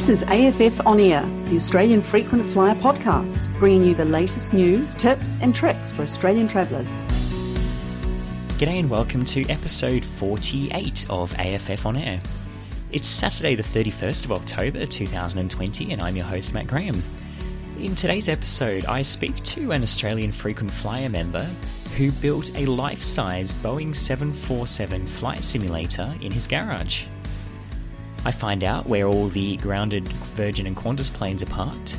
This is AFF On Air, the Australian Frequent Flyer podcast, bringing you the latest news, tips, and tricks for Australian travellers. G'day and welcome to episode 48 of AFF On Air. It's Saturday, the 31st of October 2020, and I'm your host, Matt Graham. In today's episode, I speak to an Australian frequent flyer member who built a life size Boeing 747 flight simulator in his garage. I find out where all the grounded Virgin and Qantas planes are parked.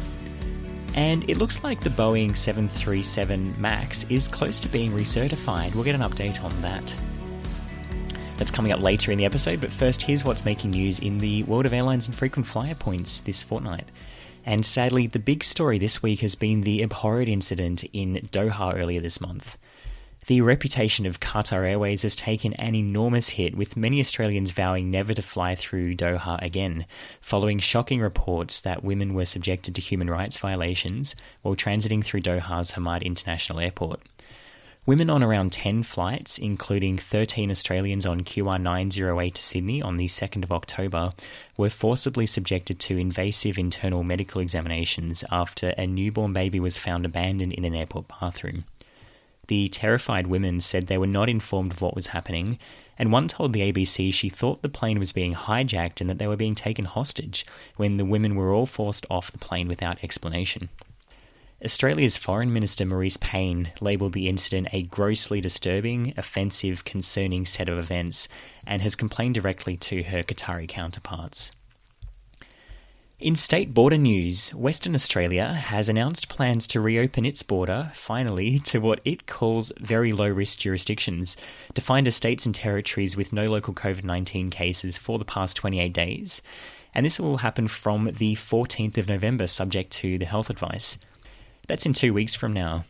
And it looks like the Boeing 737 MAX is close to being recertified. We'll get an update on that. That's coming up later in the episode, but first, here's what's making news in the world of airlines and frequent flyer points this fortnight. And sadly, the big story this week has been the abhorrent incident in Doha earlier this month. The reputation of Qatar Airways has taken an enormous hit, with many Australians vowing never to fly through Doha again, following shocking reports that women were subjected to human rights violations while transiting through Doha's Hamad International Airport. Women on around 10 flights, including 13 Australians on QR908 to Sydney on the 2nd of October, were forcibly subjected to invasive internal medical examinations after a newborn baby was found abandoned in an airport bathroom. The terrified women said they were not informed of what was happening, and one told the ABC she thought the plane was being hijacked and that they were being taken hostage when the women were all forced off the plane without explanation. Australia's Foreign Minister Marise Payne labelled the incident a grossly disturbing, offensive, concerning set of events and has complained directly to her Qatari counterparts. In state border news, Western Australia has announced plans to reopen its border, finally, to what it calls very low risk jurisdictions, defined as states and territories with no local COVID 19 cases for the past 28 days. And this will happen from the 14th of November, subject to the health advice. That's in two weeks from now.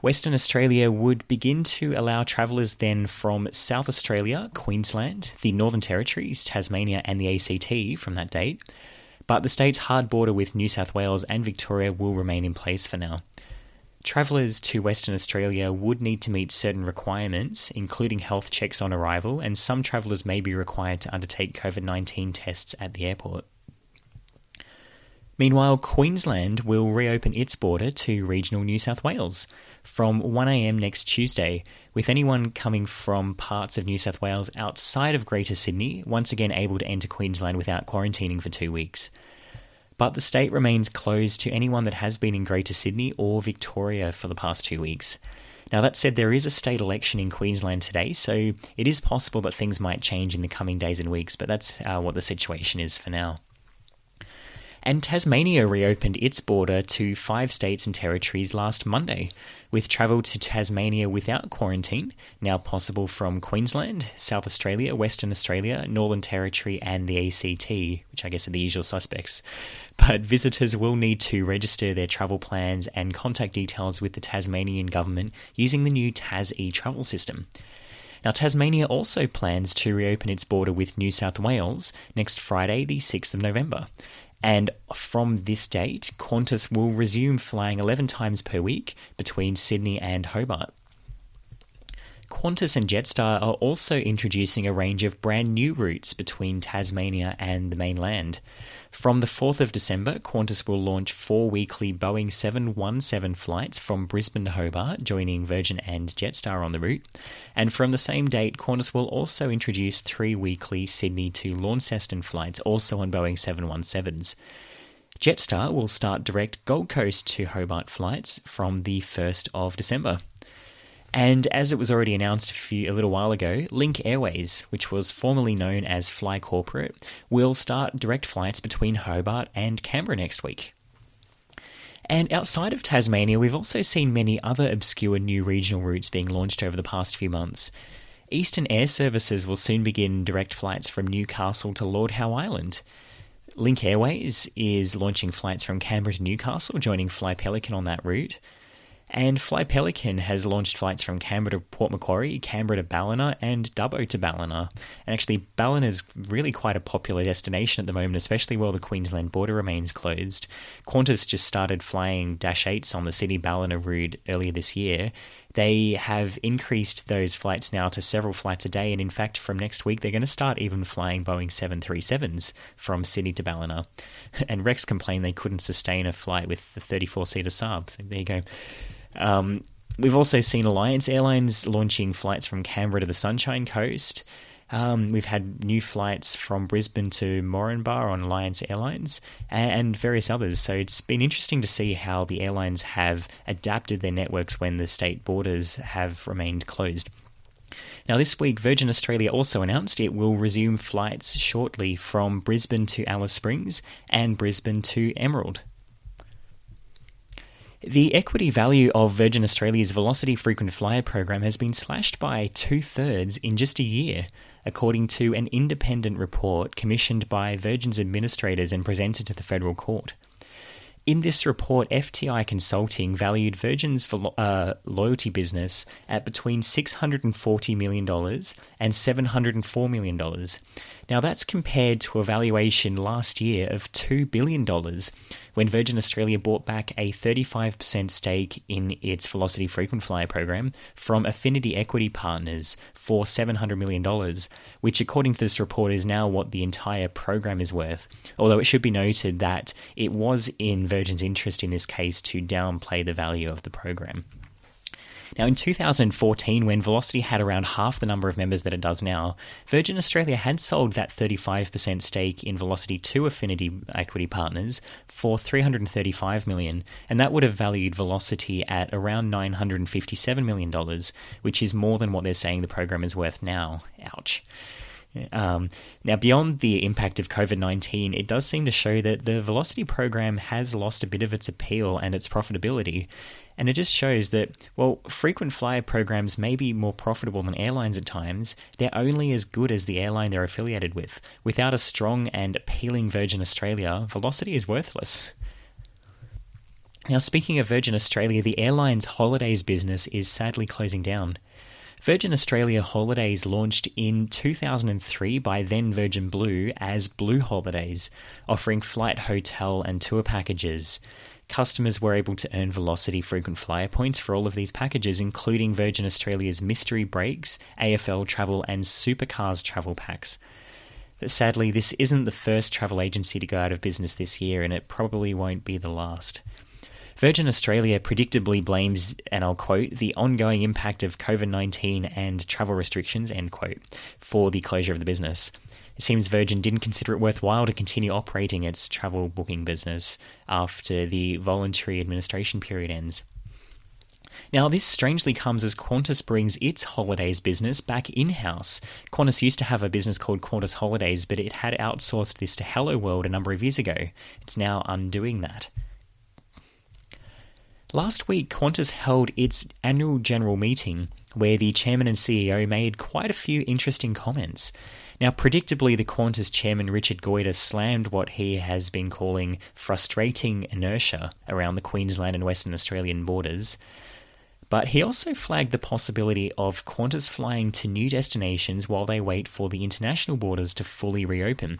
Western Australia would begin to allow travellers then from South Australia, Queensland, the Northern Territories, Tasmania, and the ACT from that date but the state's hard border with New South Wales and Victoria will remain in place for now. Travellers to Western Australia would need to meet certain requirements, including health checks on arrival, and some travellers may be required to undertake COVID 19 tests at the airport. Meanwhile, Queensland will reopen its border to regional New South Wales from 1am next Tuesday, with anyone coming from parts of New South Wales outside of Greater Sydney once again able to enter Queensland without quarantining for two weeks. But the state remains closed to anyone that has been in Greater Sydney or Victoria for the past two weeks. Now, that said, there is a state election in Queensland today, so it is possible that things might change in the coming days and weeks, but that's uh, what the situation is for now. And Tasmania reopened its border to five states and territories last Monday, with travel to Tasmania without quarantine now possible from Queensland, South Australia, Western Australia, Northern Territory, and the ACT, which I guess are the usual suspects. But visitors will need to register their travel plans and contact details with the Tasmanian government using the new Tas e travel system. Now, Tasmania also plans to reopen its border with New South Wales next Friday, the 6th of November. And from this date, Qantas will resume flying 11 times per week between Sydney and Hobart. Qantas and Jetstar are also introducing a range of brand new routes between Tasmania and the mainland. From the 4th of December, Qantas will launch four weekly Boeing 717 flights from Brisbane to Hobart, joining Virgin and Jetstar on the route. And from the same date, Qantas will also introduce three weekly Sydney to Launceston flights, also on Boeing 717s. Jetstar will start direct Gold Coast to Hobart flights from the 1st of December. And as it was already announced a, few, a little while ago, Link Airways, which was formerly known as Fly Corporate, will start direct flights between Hobart and Canberra next week. And outside of Tasmania, we've also seen many other obscure new regional routes being launched over the past few months. Eastern Air Services will soon begin direct flights from Newcastle to Lord Howe Island. Link Airways is launching flights from Canberra to Newcastle, joining Fly Pelican on that route. And Fly Pelican has launched flights from Canberra to Port Macquarie, Canberra to Ballina, and Dubbo to Ballina. And actually, Ballina is really quite a popular destination at the moment, especially while the Queensland border remains closed. Qantas just started flying Dash 8s on the City Ballina route earlier this year. They have increased those flights now to several flights a day, and in fact, from next week, they're going to start even flying Boeing 737s from Sydney to Ballina. And Rex complained they couldn't sustain a flight with the 34 seater Saab. So there you go. Um, we've also seen Alliance Airlines launching flights from Canberra to the Sunshine Coast. Um, we've had new flights from Brisbane to Moranbah on Alliance Airlines and various others. So it's been interesting to see how the airlines have adapted their networks when the state borders have remained closed. Now, this week, Virgin Australia also announced it will resume flights shortly from Brisbane to Alice Springs and Brisbane to Emerald. The equity value of Virgin Australia's Velocity Frequent Flyer program has been slashed by two thirds in just a year, according to an independent report commissioned by Virgin's administrators and presented to the federal court. In this report, FTI Consulting valued Virgin's uh, loyalty business at between $640 million and $704 million. Now, that's compared to a valuation last year of $2 billion when Virgin Australia bought back a 35% stake in its Velocity Frequent Flyer program from Affinity Equity Partners for $700 million, which, according to this report, is now what the entire program is worth. Although it should be noted that it was in Virgin's interest in this case to downplay the value of the program. Now, in 2014, when Velocity had around half the number of members that it does now, Virgin Australia had sold that 35% stake in Velocity to Affinity Equity Partners for 335 million, and that would have valued Velocity at around 957 million dollars, which is more than what they're saying the program is worth now. Ouch. Um, now, beyond the impact of COVID 19, it does seem to show that the Velocity program has lost a bit of its appeal and its profitability. And it just shows that, well, frequent flyer programs may be more profitable than airlines at times. They're only as good as the airline they're affiliated with. Without a strong and appealing Virgin Australia, Velocity is worthless. Now, speaking of Virgin Australia, the airline's holidays business is sadly closing down. Virgin Australia Holidays launched in 2003 by then Virgin Blue as Blue Holidays, offering flight, hotel, and tour packages. Customers were able to earn Velocity frequent flyer points for all of these packages, including Virgin Australia's Mystery Breaks, AFL Travel, and Supercars travel packs. But sadly, this isn't the first travel agency to go out of business this year, and it probably won't be the last. Virgin Australia predictably blames, and I'll quote, the ongoing impact of COVID 19 and travel restrictions, end quote, for the closure of the business. It seems Virgin didn't consider it worthwhile to continue operating its travel booking business after the voluntary administration period ends. Now, this strangely comes as Qantas brings its holidays business back in house. Qantas used to have a business called Qantas Holidays, but it had outsourced this to Hello World a number of years ago. It's now undoing that. Last week, Qantas held its annual general meeting where the chairman and CEO made quite a few interesting comments. Now, predictably, the Qantas chairman Richard Goyder slammed what he has been calling frustrating inertia around the Queensland and Western Australian borders. But he also flagged the possibility of Qantas flying to new destinations while they wait for the international borders to fully reopen.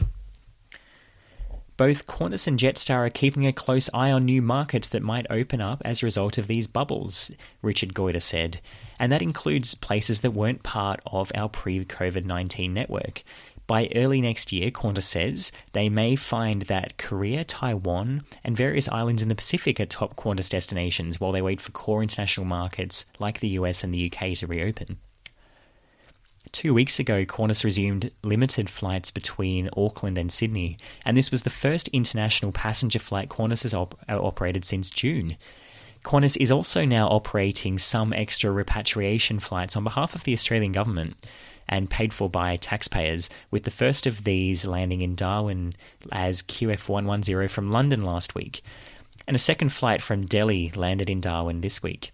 Both Qantas and Jetstar are keeping a close eye on new markets that might open up as a result of these bubbles, Richard Goyder said, and that includes places that weren't part of our pre COVID 19 network. By early next year, Qantas says, they may find that Korea, Taiwan, and various islands in the Pacific are top Qantas destinations while they wait for core international markets like the US and the UK to reopen. Two weeks ago, Qantas resumed limited flights between Auckland and Sydney, and this was the first international passenger flight Qantas has op- uh, operated since June. Qantas is also now operating some extra repatriation flights on behalf of the Australian government and paid for by taxpayers, with the first of these landing in Darwin as QF110 from London last week. And a second flight from Delhi landed in Darwin this week.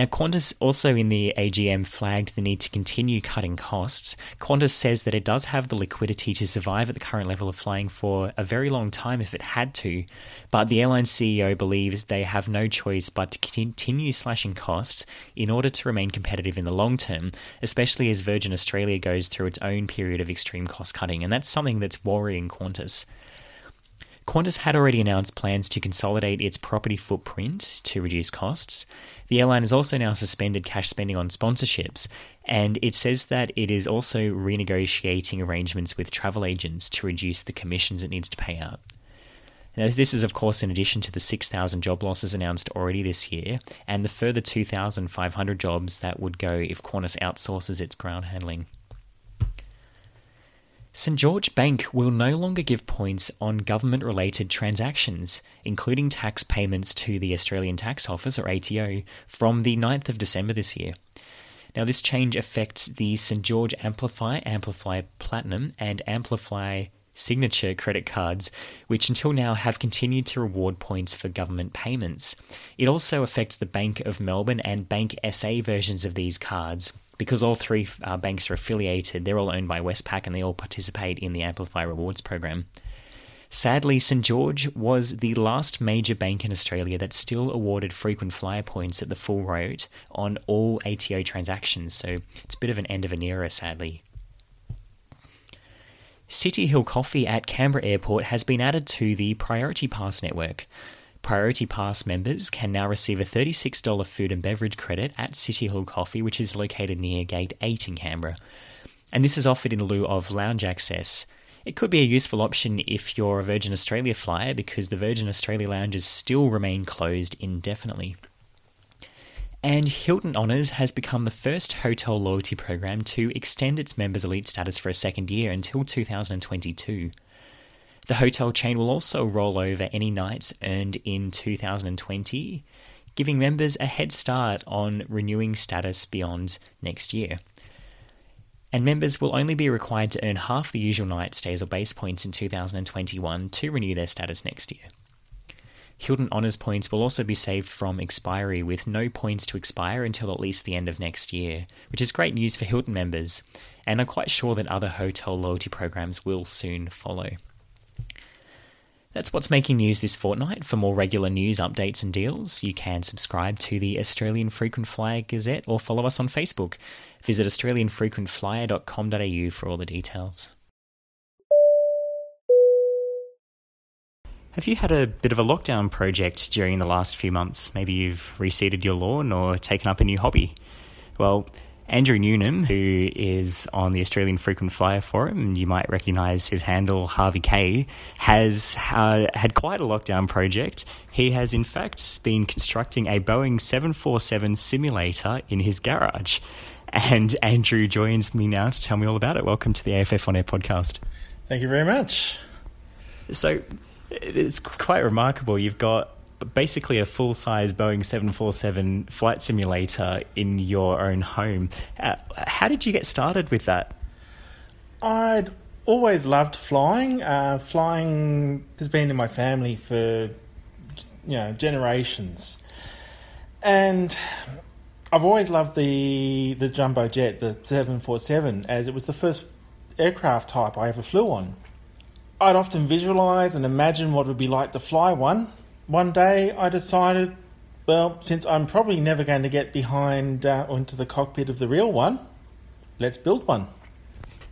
Now, Qantas also in the AGM flagged the need to continue cutting costs. Qantas says that it does have the liquidity to survive at the current level of flying for a very long time if it had to, but the airline CEO believes they have no choice but to continue slashing costs in order to remain competitive in the long term, especially as Virgin Australia goes through its own period of extreme cost cutting, and that's something that's worrying Qantas. Qantas had already announced plans to consolidate its property footprint to reduce costs. The airline has also now suspended cash spending on sponsorships, and it says that it is also renegotiating arrangements with travel agents to reduce the commissions it needs to pay out. Now, this is, of course, in addition to the 6,000 job losses announced already this year and the further 2,500 jobs that would go if Qantas outsources its ground handling. St George Bank will no longer give points on government related transactions, including tax payments to the Australian Tax Office, or ATO, from the 9th of December this year. Now, this change affects the St George Amplify, Amplify Platinum, and Amplify Signature credit cards, which until now have continued to reward points for government payments. It also affects the Bank of Melbourne and Bank SA versions of these cards, because all three uh, banks are affiliated, they're all owned by Westpac and they all participate in the Amplify Rewards program. Sadly, St George was the last major bank in Australia that still awarded frequent flyer points at the full rate on all ATO transactions, so it's a bit of an end of an era, sadly. City Hill Coffee at Canberra Airport has been added to the Priority Pass network. Priority Pass members can now receive a $36 food and beverage credit at City Hall Coffee, which is located near Gate 8 in Canberra. And this is offered in lieu of lounge access. It could be a useful option if you're a Virgin Australia flyer because the Virgin Australia lounges still remain closed indefinitely. And Hilton Honors has become the first hotel loyalty program to extend its members' elite status for a second year until 2022. The hotel chain will also roll over any nights earned in 2020, giving members a head start on renewing status beyond next year. And members will only be required to earn half the usual night stays or base points in 2021 to renew their status next year. Hilton Honours points will also be saved from expiry with no points to expire until at least the end of next year, which is great news for Hilton members, and I'm quite sure that other hotel loyalty programs will soon follow. That's what's making news this fortnight. For more regular news, updates, and deals, you can subscribe to the Australian Frequent Flyer Gazette or follow us on Facebook. Visit AustralianFrequentFlyer.com.au for all the details. Have you had a bit of a lockdown project during the last few months? Maybe you've reseeded your lawn or taken up a new hobby. Well, Andrew Newnham, who is on the Australian Frequent Flyer Forum, and you might recognise his handle, Harvey K, has uh, had quite a lockdown project. He has, in fact, been constructing a Boeing 747 simulator in his garage. And Andrew joins me now to tell me all about it. Welcome to the AFF On Air podcast. Thank you very much. So, it's quite remarkable. You've got basically a full size Boeing 747 flight simulator in your own home. Uh, how did you get started with that? I'd always loved flying. Uh, flying has been in my family for you know generations, and I've always loved the the jumbo jet, the 747, as it was the first aircraft type I ever flew on. I'd often visualize and imagine what it would be like to fly one, one day I decided, well, since I'm probably never going to get behind uh, onto the cockpit of the real one, let's build one.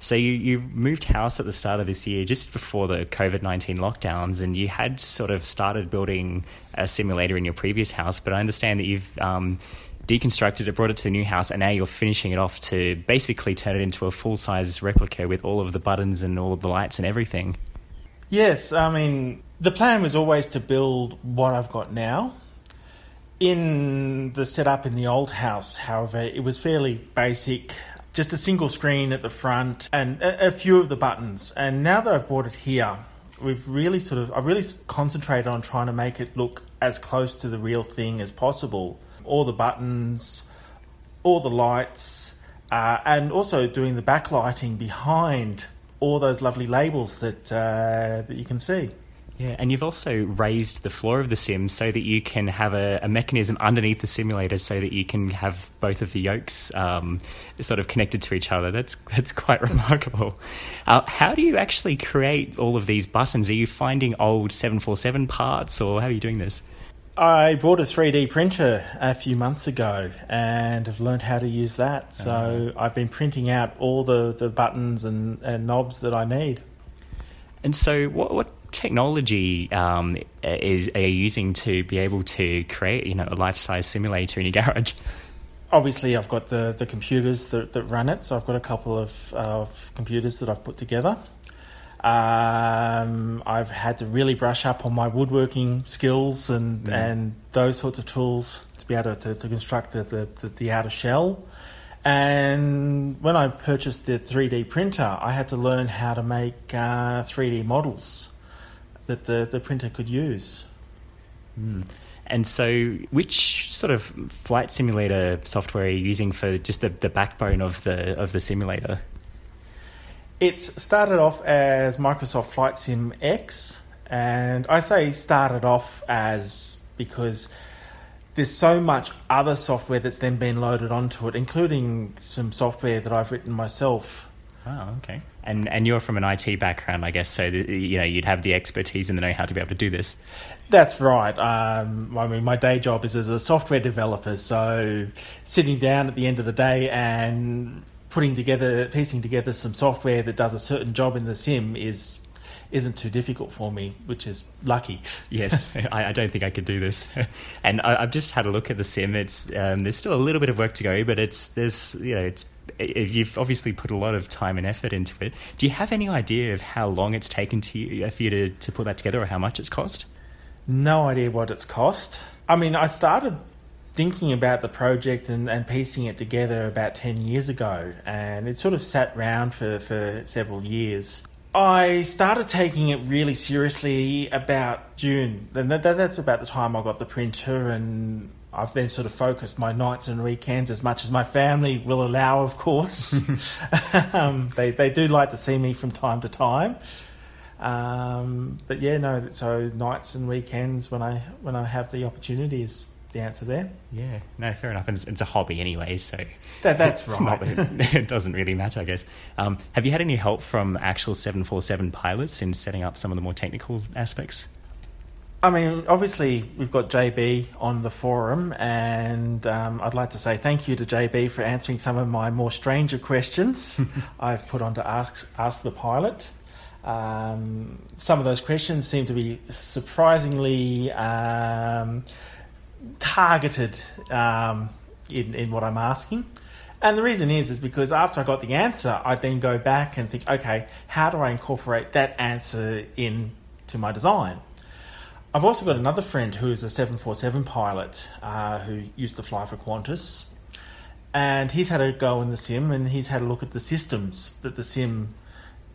So you, you moved house at the start of this year, just before the COVID nineteen lockdowns, and you had sort of started building a simulator in your previous house. But I understand that you've um, deconstructed it, brought it to the new house, and now you're finishing it off to basically turn it into a full size replica with all of the buttons and all of the lights and everything. Yes, I mean the plan was always to build what I've got now. In the setup in the old house, however, it was fairly basic, just a single screen at the front and a, a few of the buttons. And now that I've brought it here, we've really sort of, I've really concentrated on trying to make it look as close to the real thing as possible. All the buttons, all the lights, uh, and also doing the backlighting behind all those lovely labels that uh, that you can see. Yeah, and you've also raised the floor of the sim so that you can have a, a mechanism underneath the simulator so that you can have both of the yokes um, sort of connected to each other. That's that's quite remarkable. Uh, how do you actually create all of these buttons? Are you finding old 747 parts or how are you doing this? I bought a 3D printer a few months ago and have learned how to use that. So uh-huh. I've been printing out all the, the buttons and, and knobs that I need. And so, what, what technology um, is are you using to be able to create you know a life size simulator in your garage? Obviously, I've got the, the computers that, that run it, so I've got a couple of, of computers that I've put together. Um, I've had to really brush up on my woodworking skills and, mm. and those sorts of tools to be able to, to construct the, the, the, the outer shell. And when I purchased the 3D printer, I had to learn how to make uh, 3D models that the, the printer could use. Mm. And so, which sort of flight simulator software are you using for just the, the backbone of the of the simulator? It started off as Microsoft Flight Sim X, and I say started off as because there's so much other software that's then been loaded onto it, including some software that I've written myself. Oh, okay. And and you're from an IT background, I guess, so that, you know you'd have the expertise and the know-how to be able to do this. That's right. Um, I mean, my day job is as a software developer, so sitting down at the end of the day and putting together, piecing together some software that does a certain job in the sim is isn't too difficult for me, which is lucky. yes, I, I, don't think I could do this. and I, have just had a look at the sim. It's um, there's still a little bit of work to go, but it's there's you know it's you've obviously put a lot of time and effort into it. Do you have any idea of how long it's taken to you, for you to, to put that together, or how much it's cost? No idea what it's cost. I mean, I started thinking about the project and, and piecing it together about 10 years ago, and it sort of sat around for, for several years. I started taking it really seriously about June. And that, that's about the time I got the printer, and I've then sort of focused my nights and weekends as much as my family will allow, of course. um, they, they do like to see me from time to time. Um, but yeah, no, so nights and weekends when I when I have the opportunity is the answer there. Yeah, no, fair enough. And it's, it's a hobby anyway, so that, that's right. Not, it doesn't really matter, I guess. Um, have you had any help from actual 747 pilots in setting up some of the more technical aspects? I mean, obviously, we've got JB on the forum, and um, I'd like to say thank you to JB for answering some of my more stranger questions I've put on to Ask, ask the Pilot. Um, some of those questions seem to be surprisingly um, targeted um, in, in what I'm asking. And the reason is, is because after I got the answer, I then go back and think, okay, how do I incorporate that answer into my design? I've also got another friend who is a 747 pilot uh, who used to fly for Qantas. And he's had a go in the sim and he's had a look at the systems that the sim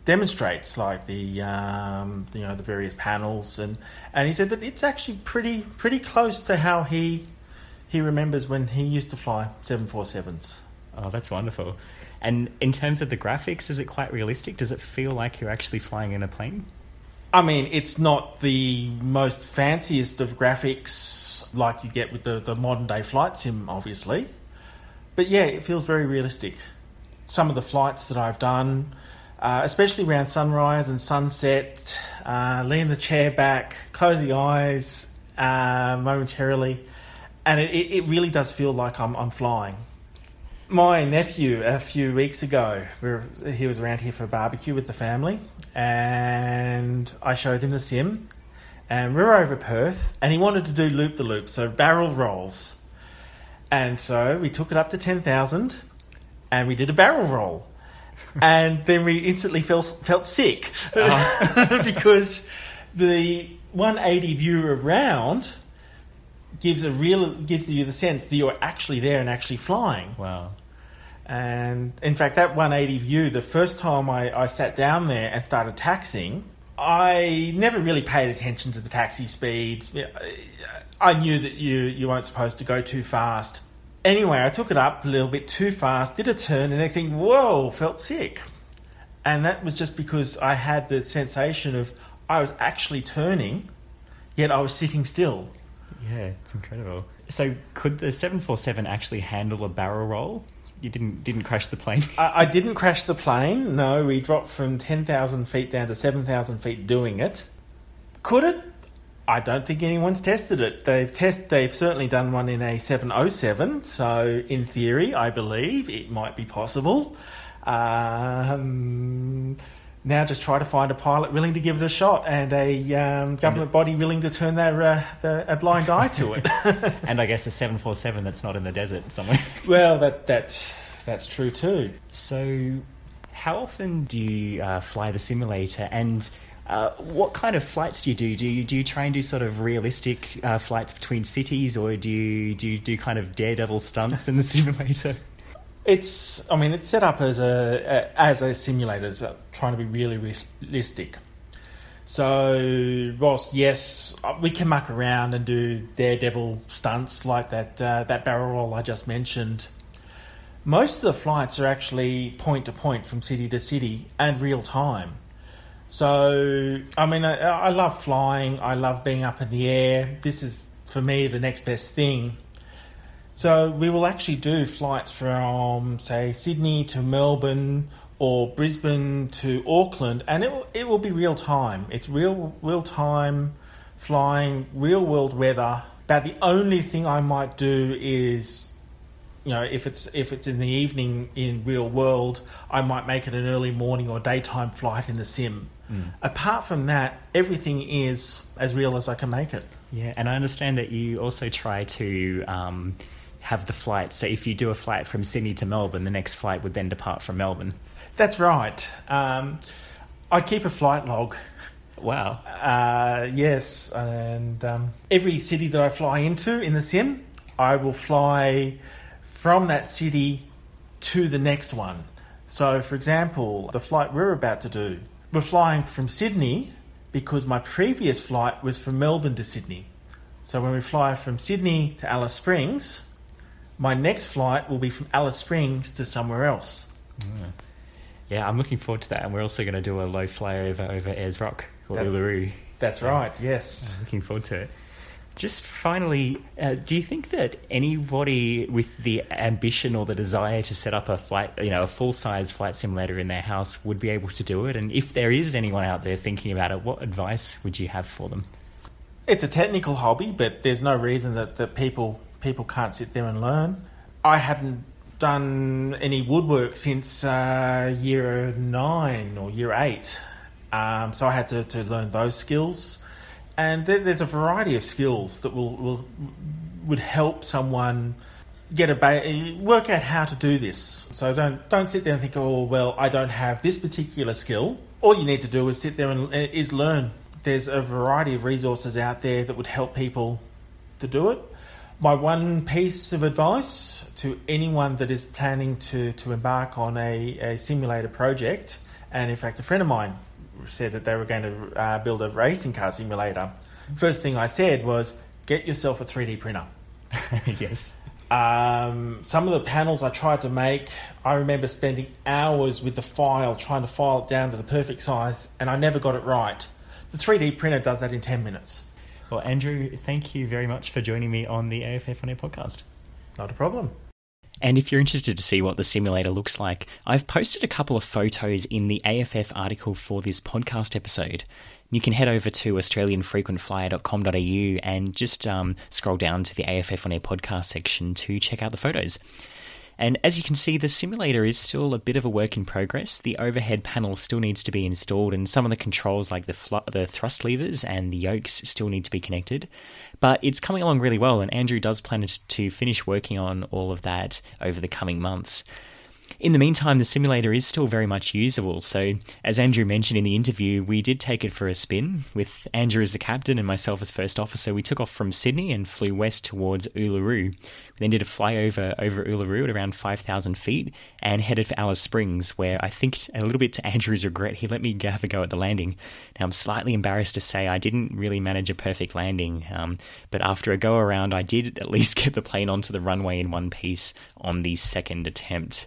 demonstrates, like the um, you know the various panels, and and he said that it's actually pretty pretty close to how he he remembers when he used to fly seven four sevens. Oh, that's wonderful. And in terms of the graphics, is it quite realistic? Does it feel like you're actually flying in a plane? I mean, it's not the most fanciest of graphics like you get with the, the modern day flight sim, obviously. But yeah, it feels very realistic. Some of the flights that I've done, uh, especially around sunrise and sunset. Uh, lean the chair back, close the eyes uh, momentarily, and it, it, really does feel like I'm, I'm flying. My nephew, a few weeks ago, we he was around here for a barbecue with the family, and I showed him the sim. And we were over Perth, and he wanted to do loop the loop, so barrel rolls. And so we took it up to 10,000 and we did a barrel roll and then we instantly felt felt sick uh-huh. because the 180 view around gives a real gives you the sense that you're actually there and actually flying. Wow. And in fact, that 180 view, the first time I, I sat down there and started taxing, I never really paid attention to the taxi speeds. I knew that you, you weren't supposed to go too fast. Anyway, I took it up a little bit too fast, did a turn, and next thing, whoa, felt sick. And that was just because I had the sensation of I was actually turning, yet I was sitting still. Yeah, it's incredible. So, could the 747 actually handle a barrel roll? You didn't didn't crash the plane. I, I didn't crash the plane. No, we dropped from ten thousand feet down to seven thousand feet doing it. Could it? I don't think anyone's tested it. They've test. They've certainly done one in a 707. So in theory, I believe it might be possible. Um, now just try to find a pilot willing to give it a shot and a um, government body willing to turn their uh, the, a blind eye to it. and I guess a 747 that's not in the desert somewhere. well, that that that's true too. So, how often do you uh, fly the simulator and uh, what kind of flights do you do? Do you do you try and do sort of realistic uh, flights between cities, or do you do you do kind of daredevil stunts in the simulator? It's, I mean, it's set up as a, as a simulator, it's trying to be really realistic. So, whilst yes, we can muck around and do daredevil stunts like that uh, that barrel roll I just mentioned, most of the flights are actually point to point from city to city and real time. So, I mean, I, I, love flying. I love being up in the air. This is, for me, the next best thing. So, we will actually do flights from, say, Sydney to Melbourne or Brisbane to Auckland, and it will, it will be real time. It's real, real time flying, real world weather. About the only thing I might do is you know, if it's if it's in the evening in real world, I might make it an early morning or daytime flight in the sim. Mm. Apart from that, everything is as real as I can make it. Yeah, and I understand that you also try to um, have the flight. So if you do a flight from Sydney to Melbourne, the next flight would then depart from Melbourne. That's right. Um, I keep a flight log. Wow. Uh, yes, and um, every city that I fly into in the sim, I will fly from that city to the next one. So, for example, the flight we're about to do, we're flying from Sydney because my previous flight was from Melbourne to Sydney. So, when we fly from Sydney to Alice Springs, my next flight will be from Alice Springs to somewhere else. Mm. Yeah, I'm looking forward to that. And we're also going to do a low flyover over Ayers Rock or that, Uluru. That's so, right, yes. I'm looking forward to it. Just finally, uh, do you think that anybody with the ambition or the desire to set up a flight, you know, a full size flight simulator in their house would be able to do it? And if there is anyone out there thinking about it, what advice would you have for them? It's a technical hobby, but there's no reason that, that people people can't sit there and learn. I hadn't done any woodwork since uh, year nine or year eight, um, so I had to, to learn those skills and there's a variety of skills that will, will would help someone get a ba- work out how to do this. So don't don't sit there and think, oh well, I don't have this particular skill. All you need to do is sit there and is learn. There's a variety of resources out there that would help people to do it. My one piece of advice to anyone that is planning to, to embark on a, a simulator project, and in fact, a friend of mine said that they were going to uh, build a racing car simulator, first thing I said was get yourself a 3D printer. yes. Um, some of the panels I tried to make, I remember spending hours with the file trying to file it down to the perfect size, and I never got it right. The 3D printer does that in 10 minutes. Well, Andrew, thank you very much for joining me on the AFF On Air podcast. Not a problem. And if you're interested to see what the simulator looks like, I've posted a couple of photos in the AFF article for this podcast episode. You can head over to AustralianFrequentFlyer.com.au and just um, scroll down to the AFF on Air podcast section to check out the photos. And as you can see, the simulator is still a bit of a work in progress. The overhead panel still needs to be installed, and some of the controls, like the, fl- the thrust levers and the yokes, still need to be connected. But it's coming along really well, and Andrew does plan to finish working on all of that over the coming months. In the meantime, the simulator is still very much usable. So, as Andrew mentioned in the interview, we did take it for a spin. With Andrew as the captain and myself as first officer, we took off from Sydney and flew west towards Uluru. We then did a flyover over Uluru at around 5,000 feet and headed for Alice Springs, where I think, a little bit to Andrew's regret, he let me have a go at the landing. Now, I'm slightly embarrassed to say I didn't really manage a perfect landing, um, but after a go around, I did at least get the plane onto the runway in one piece on the second attempt.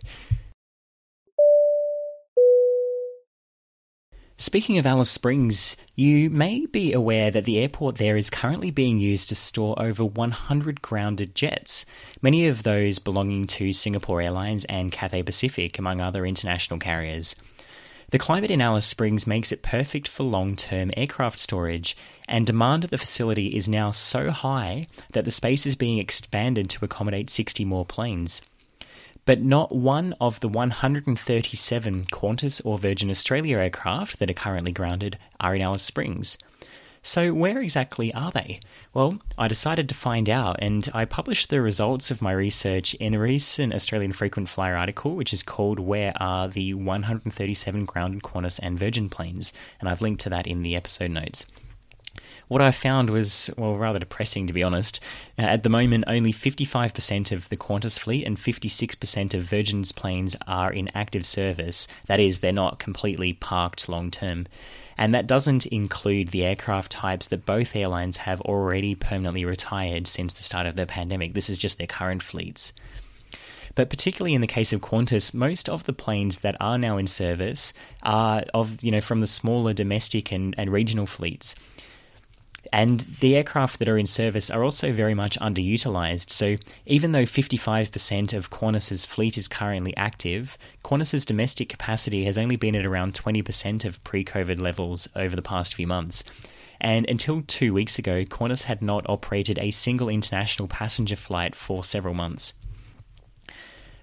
Speaking of Alice Springs, you may be aware that the airport there is currently being used to store over 100 grounded jets, many of those belonging to Singapore Airlines and Cathay Pacific, among other international carriers. The climate in Alice Springs makes it perfect for long term aircraft storage, and demand at the facility is now so high that the space is being expanded to accommodate 60 more planes. But not one of the 137 Qantas or Virgin Australia aircraft that are currently grounded are in Alice Springs. So, where exactly are they? Well, I decided to find out, and I published the results of my research in a recent Australian Frequent Flyer article, which is called Where Are the 137 Grounded Qantas and Virgin Planes? And I've linked to that in the episode notes. What I found was, well, rather depressing to be honest. Uh, at the moment, only 55% of the Qantas fleet and 56% of Virgin's planes are in active service. That is, they're not completely parked long term. And that doesn't include the aircraft types that both airlines have already permanently retired since the start of the pandemic. This is just their current fleets. But particularly in the case of Qantas, most of the planes that are now in service are of you know from the smaller domestic and, and regional fleets. And the aircraft that are in service are also very much underutilized. So, even though 55% of Qantas's fleet is currently active, Qantas's domestic capacity has only been at around 20% of pre COVID levels over the past few months. And until two weeks ago, Qantas had not operated a single international passenger flight for several months.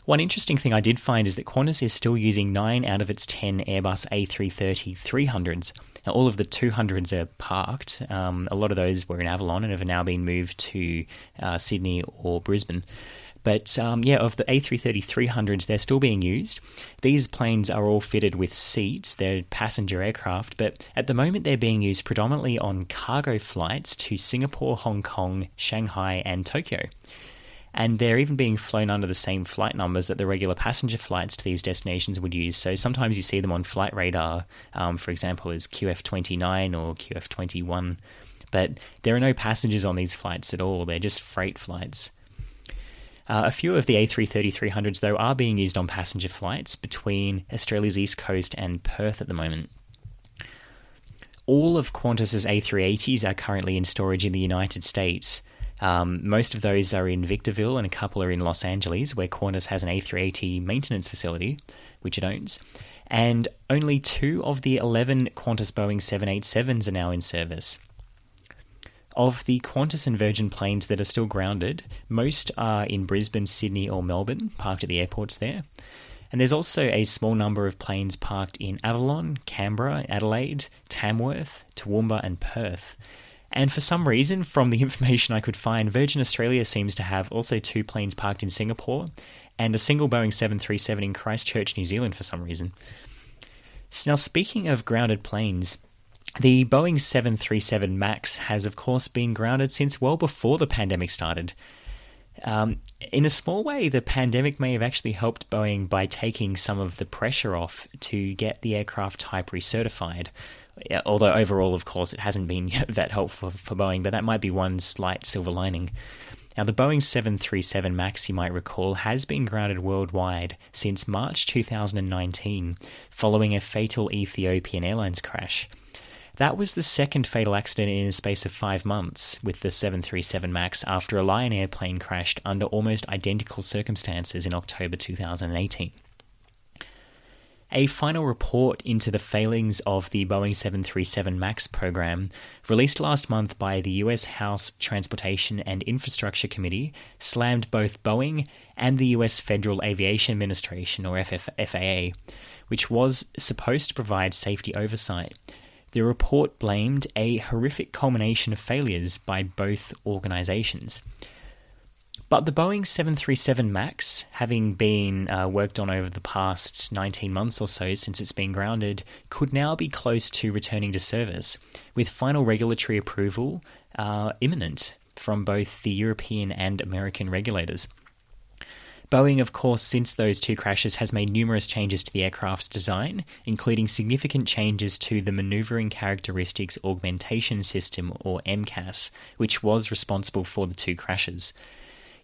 One interesting thing I did find is that Qantas is still using 9 out of its 10 Airbus A330 300s. Now, all of the 200s are parked. Um, a lot of those were in Avalon and have now been moved to uh, Sydney or Brisbane. But um, yeah, of the A330 300s, they're still being used. These planes are all fitted with seats, they're passenger aircraft, but at the moment they're being used predominantly on cargo flights to Singapore, Hong Kong, Shanghai, and Tokyo and they're even being flown under the same flight numbers that the regular passenger flights to these destinations would use. So sometimes you see them on flight radar, um, for example, as QF29 or QF21, but there are no passengers on these flights at all. They're just freight flights. Uh, a few of the A330 300s, though, are being used on passenger flights between Australia's east coast and Perth at the moment. All of Qantas's A380s are currently in storage in the United States, um, most of those are in Victorville and a couple are in Los Angeles, where Qantas has an A380 maintenance facility, which it owns. And only two of the 11 Qantas Boeing 787s are now in service. Of the Qantas and Virgin planes that are still grounded, most are in Brisbane, Sydney, or Melbourne, parked at the airports there. And there's also a small number of planes parked in Avalon, Canberra, Adelaide, Tamworth, Toowoomba, and Perth. And for some reason, from the information I could find, Virgin Australia seems to have also two planes parked in Singapore and a single Boeing 737 in Christchurch, New Zealand, for some reason. Now, speaking of grounded planes, the Boeing 737 MAX has, of course, been grounded since well before the pandemic started. Um, in a small way, the pandemic may have actually helped Boeing by taking some of the pressure off to get the aircraft type recertified although overall, of course, it hasn't been that helpful for Boeing, but that might be one slight silver lining. Now, the Boeing 737 MAX, you might recall, has been grounded worldwide since March 2019 following a fatal Ethiopian Airlines crash. That was the second fatal accident in a space of five months with the 737 MAX after a Lion Air plane crashed under almost identical circumstances in October 2018. A final report into the failings of the Boeing 737 MAX program, released last month by the US House Transportation and Infrastructure Committee, slammed both Boeing and the US Federal Aviation Administration, or FAA, which was supposed to provide safety oversight. The report blamed a horrific culmination of failures by both organizations. But the Boeing 737 MAX, having been uh, worked on over the past 19 months or so since it's been grounded, could now be close to returning to service, with final regulatory approval uh, imminent from both the European and American regulators. Boeing, of course, since those two crashes, has made numerous changes to the aircraft's design, including significant changes to the Maneuvering Characteristics Augmentation System, or MCAS, which was responsible for the two crashes.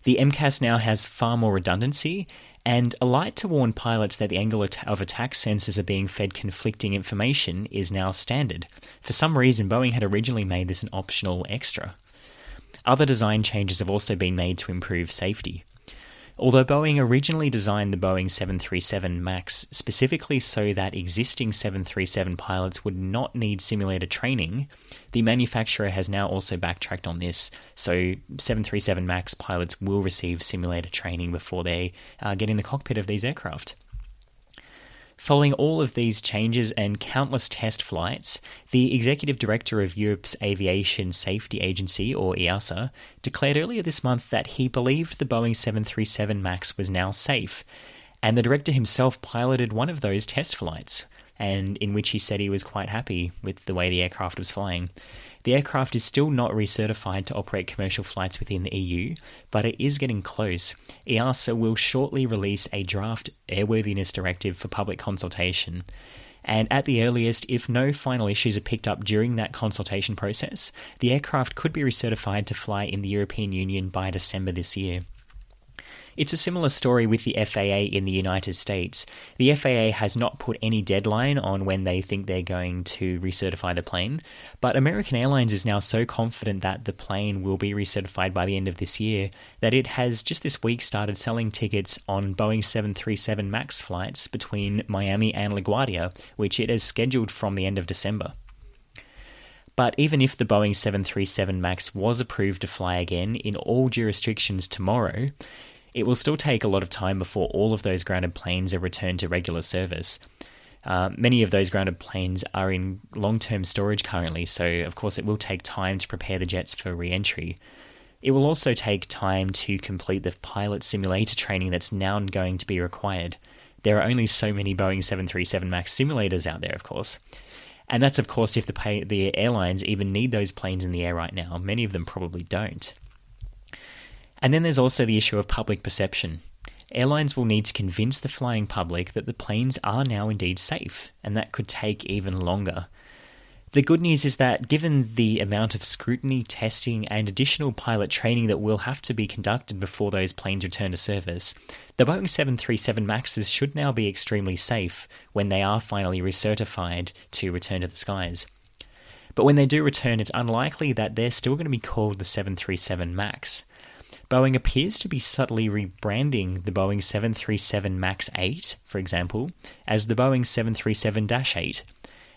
The MCAS now has far more redundancy and a light to warn pilots that the angle of attack sensors are being fed conflicting information is now standard. For some reason, Boeing had originally made this an optional extra. Other design changes have also been made to improve safety. Although Boeing originally designed the Boeing 737 MAX specifically so that existing 737 pilots would not need simulator training, the manufacturer has now also backtracked on this. So 737 MAX pilots will receive simulator training before they uh, get in the cockpit of these aircraft. Following all of these changes and countless test flights, the executive director of Europe's Aviation Safety Agency, or EASA, declared earlier this month that he believed the Boeing 737 MAX was now safe, and the director himself piloted one of those test flights, and in which he said he was quite happy with the way the aircraft was flying. The aircraft is still not recertified to operate commercial flights within the EU, but it is getting close. EASA will shortly release a draft airworthiness directive for public consultation. And at the earliest, if no final issues are picked up during that consultation process, the aircraft could be recertified to fly in the European Union by December this year. It's a similar story with the FAA in the United States. The FAA has not put any deadline on when they think they're going to recertify the plane, but American Airlines is now so confident that the plane will be recertified by the end of this year that it has just this week started selling tickets on Boeing 737 MAX flights between Miami and LaGuardia, which it has scheduled from the end of December. But even if the Boeing 737 MAX was approved to fly again in all jurisdictions tomorrow, it will still take a lot of time before all of those grounded planes are returned to regular service. Uh, many of those grounded planes are in long term storage currently, so of course it will take time to prepare the jets for re entry. It will also take time to complete the pilot simulator training that's now going to be required. There are only so many Boeing 737 MAX simulators out there, of course. And that's, of course, if the, pay- the airlines even need those planes in the air right now. Many of them probably don't. And then there's also the issue of public perception. Airlines will need to convince the flying public that the planes are now indeed safe, and that could take even longer. The good news is that given the amount of scrutiny, testing, and additional pilot training that will have to be conducted before those planes return to service, the Boeing 737 MAXs should now be extremely safe when they are finally recertified to return to the skies. But when they do return, it's unlikely that they're still going to be called the 737 MAX. Boeing appears to be subtly rebranding the Boeing 737 MAX 8, for example, as the Boeing 737 8,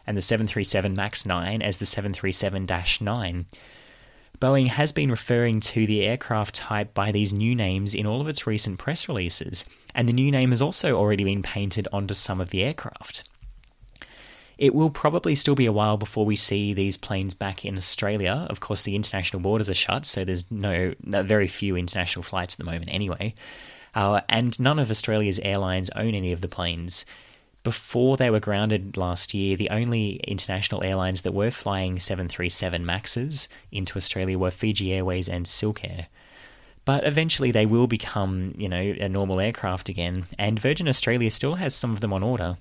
and the 737 MAX 9 as the 737 9. Boeing has been referring to the aircraft type by these new names in all of its recent press releases, and the new name has also already been painted onto some of the aircraft. It will probably still be a while before we see these planes back in Australia. Of course, the international borders are shut, so there's no very few international flights at the moment anyway. Uh, and none of Australia's airlines own any of the planes. Before they were grounded last year, the only international airlines that were flying 737 Maxes into Australia were Fiji Airways and Silk Air. But eventually they will become, you know, a normal aircraft again, and Virgin Australia still has some of them on order.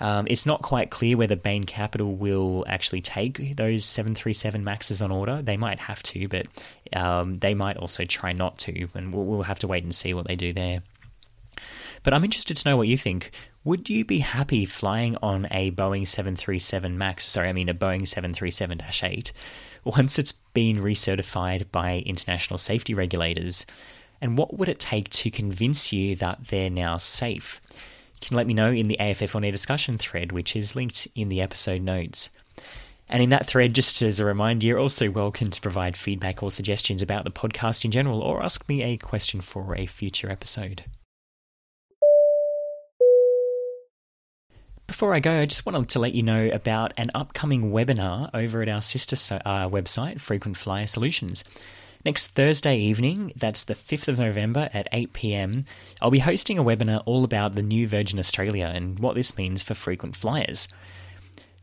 Um, it's not quite clear whether Bain Capital will actually take those 737 Maxes on order. They might have to, but um, they might also try not to, and we'll, we'll have to wait and see what they do there. But I'm interested to know what you think. Would you be happy flying on a Boeing 737 MAX, sorry, I mean a Boeing 737 8, once it's been recertified by international safety regulators? And what would it take to convince you that they're now safe? Can let me know in the AFF on Air discussion thread, which is linked in the episode notes. And in that thread, just as a reminder, you're also welcome to provide feedback or suggestions about the podcast in general, or ask me a question for a future episode. Before I go, I just wanted to let you know about an upcoming webinar over at our sister uh, website, Frequent Flyer Solutions. Next Thursday evening, that's the 5th of November at 8 pm, I'll be hosting a webinar all about the new Virgin Australia and what this means for frequent flyers.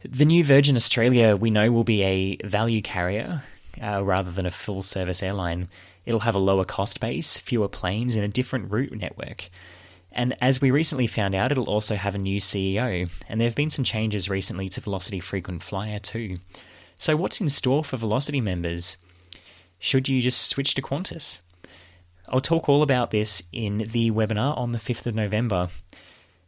The new Virgin Australia, we know, will be a value carrier uh, rather than a full service airline. It'll have a lower cost base, fewer planes, and a different route network. And as we recently found out, it'll also have a new CEO, and there have been some changes recently to Velocity Frequent Flyer too. So, what's in store for Velocity members? Should you just switch to Qantas? I'll talk all about this in the webinar on the 5th of November.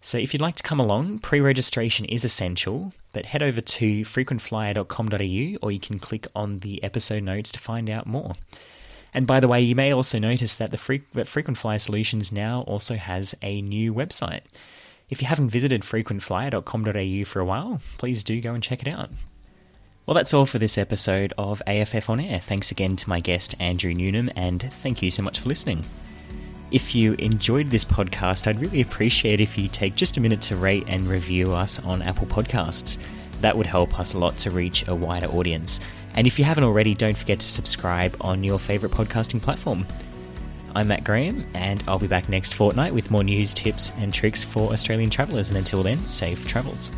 So if you'd like to come along, pre registration is essential, but head over to frequentflyer.com.au or you can click on the episode notes to find out more. And by the way, you may also notice that the Frequent Flyer Solutions now also has a new website. If you haven't visited frequentflyer.com.au for a while, please do go and check it out. Well, that's all for this episode of AFF On Air. Thanks again to my guest, Andrew Newnham, and thank you so much for listening. If you enjoyed this podcast, I'd really appreciate if you take just a minute to rate and review us on Apple Podcasts. That would help us a lot to reach a wider audience. And if you haven't already, don't forget to subscribe on your favourite podcasting platform. I'm Matt Graham, and I'll be back next fortnight with more news, tips, and tricks for Australian travellers. And until then, safe travels.